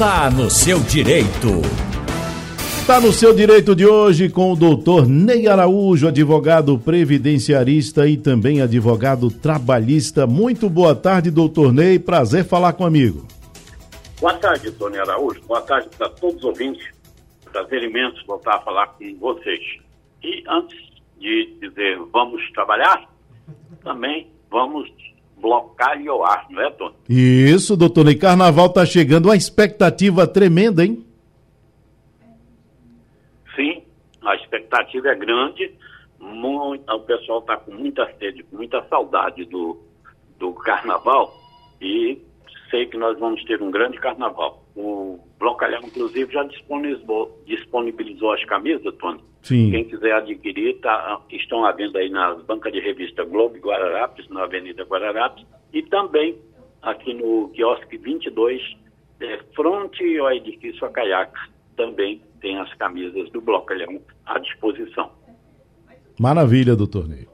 Tá no seu direito. Tá no seu direito de hoje com o doutor Ney Araújo, advogado previdenciarista e também advogado trabalhista. Muito boa tarde, doutor Ney. Prazer falar com amigo. Boa tarde, Tony Araújo. Boa tarde para todos os ouvintes. Prazer imenso voltar a falar com vocês. E antes de dizer vamos trabalhar, também vamos blocar o ar, não é, Tony? Isso, doutor Ney. Carnaval tá chegando, uma expectativa tremenda, hein? Sim, a expectativa é grande. Muito, o pessoal está com muita sede, com muita saudade do, do carnaval e sei que nós vamos ter um grande carnaval. O Blocalhão, inclusive, já disponibilizou, as camisas, Tony. Sim. Quem quiser adquirir, tá, estão à venda aí nas bancas de revista Globo Guararapes, na Avenida Guararapes, e também aqui no quiosque 22, é, fronte ao edifício Acaiaca, também tem as camisas do Blocalhão à disposição. Maravilha, doutor Ney.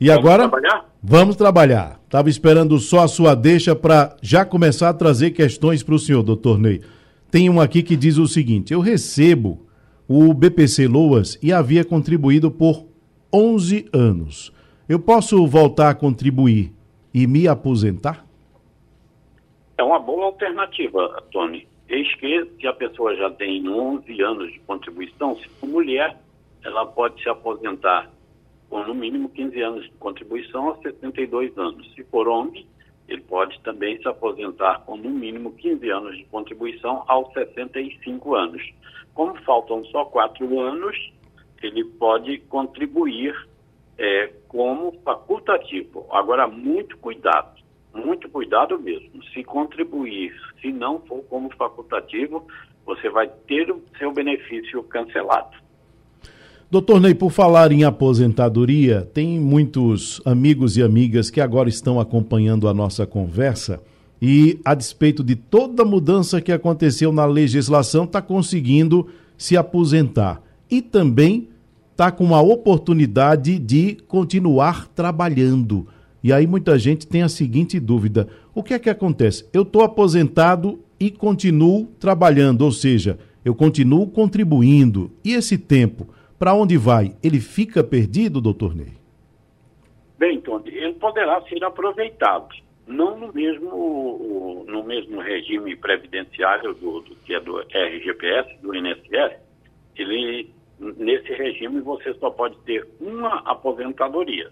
E Vamos agora? trabalhar? Vamos trabalhar. Estava esperando só a sua deixa para já começar a trazer questões para o senhor, doutor Ney. Tem um aqui que diz o seguinte: eu recebo o BPC Loas e havia contribuído por 11 anos. Eu posso voltar a contribuir e me aposentar? É uma boa alternativa, Tony. Eis que se a pessoa já tem 11 anos de contribuição, se for mulher, ela pode se aposentar com no mínimo 15 anos de contribuição aos 62 anos. Se for homem, ele pode também se aposentar com no mínimo 15 anos de contribuição aos 65 anos. Como faltam só quatro anos, ele pode contribuir é, como facultativo. Agora, muito cuidado, muito cuidado mesmo. Se contribuir, se não for como facultativo, você vai ter o seu benefício cancelado. Doutor Ney, por falar em aposentadoria, tem muitos amigos e amigas que agora estão acompanhando a nossa conversa e, a despeito de toda a mudança que aconteceu na legislação, está conseguindo se aposentar e também está com a oportunidade de continuar trabalhando. E aí muita gente tem a seguinte dúvida: o que é que acontece? Eu estou aposentado e continuo trabalhando, ou seja, eu continuo contribuindo. E esse tempo, para onde vai? Ele fica perdido, doutor Ney? Bem, Tony, ele poderá ser aproveitado, não no mesmo, no mesmo regime previdenciário do, do que é do RGPS, do INSS. Ele, nesse regime, você só pode ter uma aposentadoria,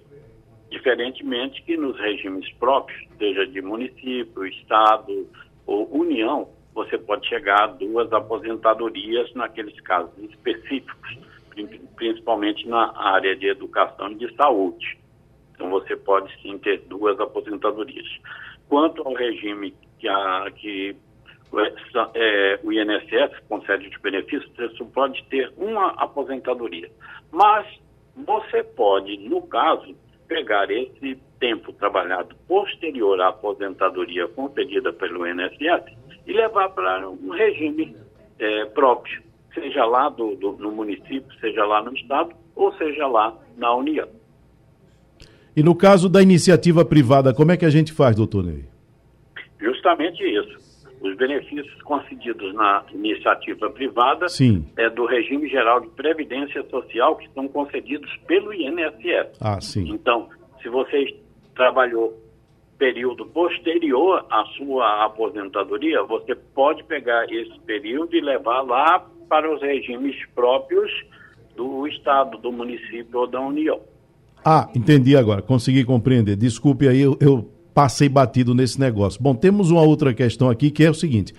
diferentemente que nos regimes próprios, seja de município, estado ou união, você pode chegar a duas aposentadorias naqueles casos específicos, principalmente na área de educação e de saúde. Então você pode sim ter duas aposentadorias. Quanto ao regime que, a, que é, o INSS concede de benefícios, você só pode ter uma aposentadoria. Mas você pode, no caso, pegar esse tempo trabalhado posterior à aposentadoria concedida pelo INSS e levar para um regime é, próprio, seja lá do, do- no município, seja lá no estado, ou seja lá na União. E no caso da iniciativa privada, como é que a gente faz, doutor Ney? Justamente isso. Os benefícios concedidos na iniciativa privada Sim. é do regime geral de previdência social que são concedidos pelo INSS. Ah, sim. Então, se você trabalhou período posterior à sua aposentadoria, você pode pegar esse período e levar lá para os regimes próprios do Estado, do município ou da União. Ah, entendi agora, consegui compreender. Desculpe aí, eu, eu passei batido nesse negócio. Bom, temos uma outra questão aqui que é o seguinte: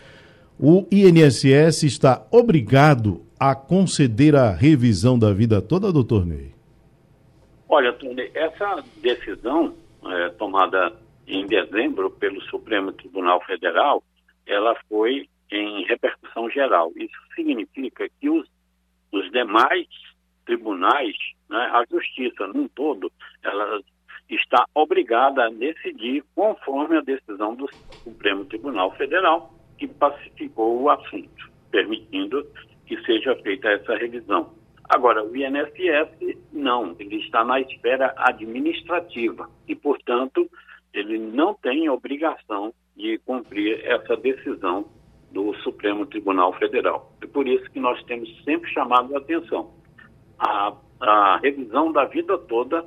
o INSS está obrigado a conceder a revisão da vida toda, doutor Ney? Olha, Tony, essa decisão eh, tomada em dezembro pelo Supremo Tribunal Federal, ela foi em repercussão geral. Isso significa que os, os demais tribunais, né, a justiça num todo, ela está obrigada a decidir conforme a decisão do Supremo Tribunal Federal, que pacificou o assunto, permitindo que seja feita essa revisão. Agora, o INSS não, ele está na esfera administrativa e, portanto, ele não tem obrigação de cumprir essa decisão do Supremo Tribunal Federal. É por isso que nós temos sempre chamado a atenção. A, a revisão da vida toda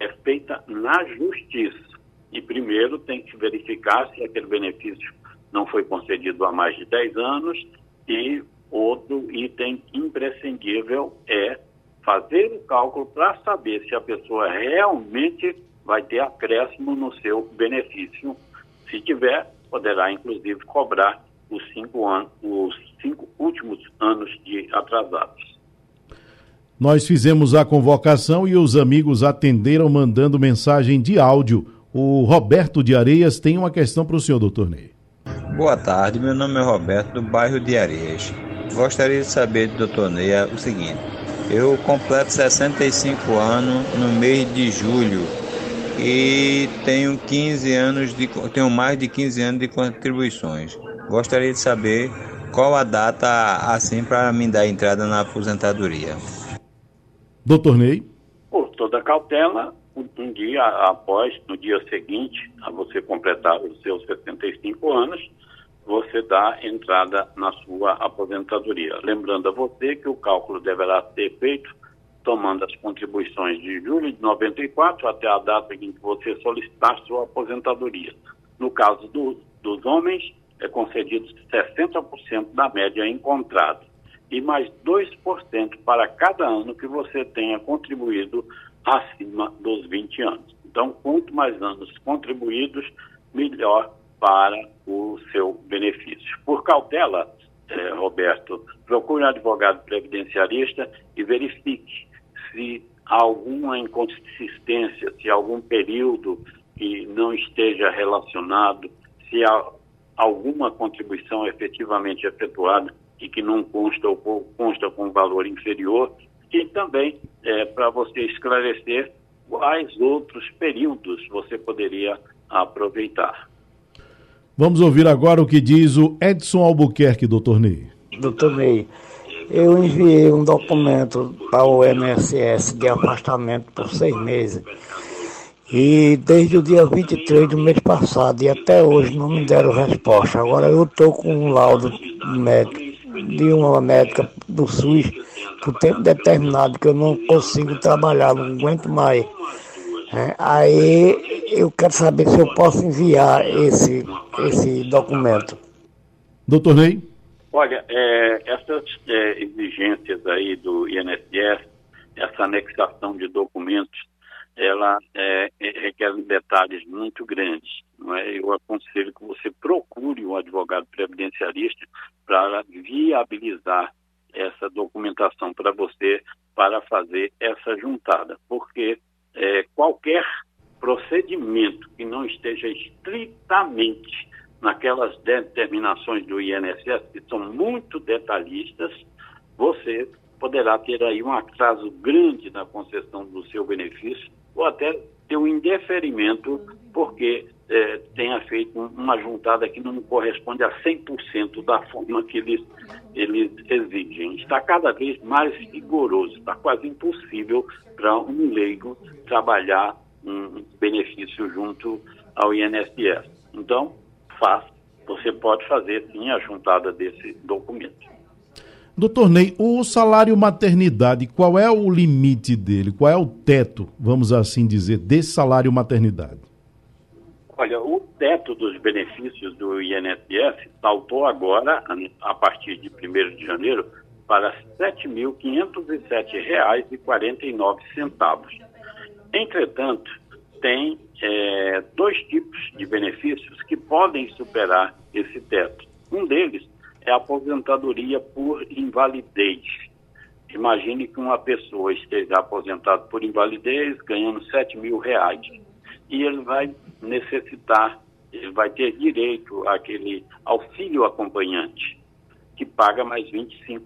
é feita na justiça. E primeiro tem que verificar se aquele benefício não foi concedido há mais de 10 anos e outro item imprescindível é fazer o cálculo para saber se a pessoa realmente vai ter acréscimo no seu benefício. Se tiver, poderá inclusive cobrar os cinco, anos, os cinco últimos anos de atrasados. Nós fizemos a convocação e os amigos atenderam mandando mensagem de áudio. O Roberto de Areias tem uma questão para o senhor, doutor Ney. Boa tarde, meu nome é Roberto, do bairro de Areias. Gostaria de saber do doutor Ney o seguinte: eu completo 65 anos no mês de julho e tenho 15 anos de tenho mais de 15 anos de contribuições. Gostaria de saber qual a data assim para me dar entrada na aposentadoria. Doutor Ney? Por toda cautela, um dia após, no dia seguinte a você completar os seus 75 anos, você dá entrada na sua aposentadoria. Lembrando a você que o cálculo deverá ser feito tomando as contribuições de julho de 94 até a data em que você solicitar sua aposentadoria. No caso do, dos homens, é concedido 60% da média encontrada e mais 2% para cada ano que você tenha contribuído acima dos 20 anos. Então, quanto mais anos contribuídos, melhor para o seu benefício. Por cautela, eh, Roberto, procure um advogado previdenciarista e verifique se há alguma inconsistência, se há algum período que não esteja relacionado, se há alguma contribuição efetivamente efetuada e que não consta ou consta com valor inferior, e também é, para você esclarecer quais outros períodos você poderia aproveitar. Vamos ouvir agora o que diz o Edson Albuquerque, doutor Ney. Doutor Ney, eu enviei um documento para o MSS de afastamento por seis meses. E desde o dia 23 do mês passado e até hoje não me deram resposta. Agora eu estou com um laudo médico de uma médica do SUS por tempo determinado que eu não consigo trabalhar, não aguento mais. É, aí eu quero saber se eu posso enviar esse, esse documento. Doutor Ney? Olha, é, essas é, exigências aí do INSS, essa anexação de documentos, ela é, é, requer detalhes muito grandes. É? Eu aconselho que você procure um advogado previdenciarista para viabilizar essa documentação para você para fazer essa juntada, porque é, qualquer procedimento que não esteja estritamente naquelas determinações do INSS, que são muito detalhistas, você poderá ter aí um atraso grande na concessão do seu benefício ou até ter um indeferimento porque é, tenha feito uma juntada que não corresponde a 100% da forma que eles, eles exigem. Está cada vez mais rigoroso, está quase impossível para um leigo trabalhar um benefício junto ao INSS. Então, faça, você pode fazer sim a juntada desse documento. Doutor Ney, o salário maternidade, qual é o limite dele? Qual é o teto, vamos assim dizer, desse salário maternidade? Olha, o teto dos benefícios do INSS saltou agora, a partir de 1 de janeiro, para R$ 7.507,49. Entretanto, tem é, dois tipos de benefícios que podem superar esse teto. Um deles é aposentadoria por invalidez. Imagine que uma pessoa esteja aposentada por invalidez, ganhando 7 mil reais, e ele vai necessitar, ele vai ter direito àquele auxílio acompanhante, que paga mais 25%.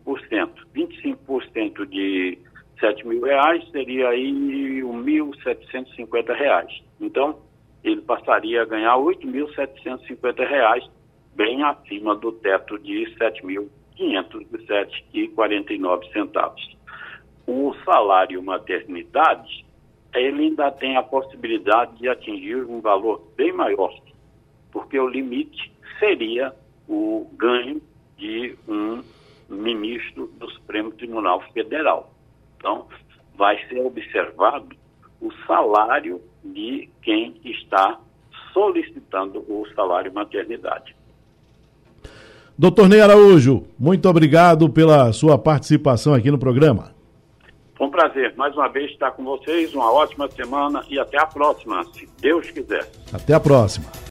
25% de 7 mil reais seria aí 1.750 reais. Então, ele passaria a ganhar 8.750 reais bem acima do teto de R$ 7.507,49. O salário maternidade, ele ainda tem a possibilidade de atingir um valor bem maior, porque o limite seria o ganho de um ministro do Supremo Tribunal Federal. Então, vai ser observado o salário de quem está solicitando o salário maternidade. Doutor Ney Araújo, muito obrigado pela sua participação aqui no programa. Foi um prazer, mais uma vez, estar com vocês. Uma ótima semana e até a próxima, se Deus quiser. Até a próxima.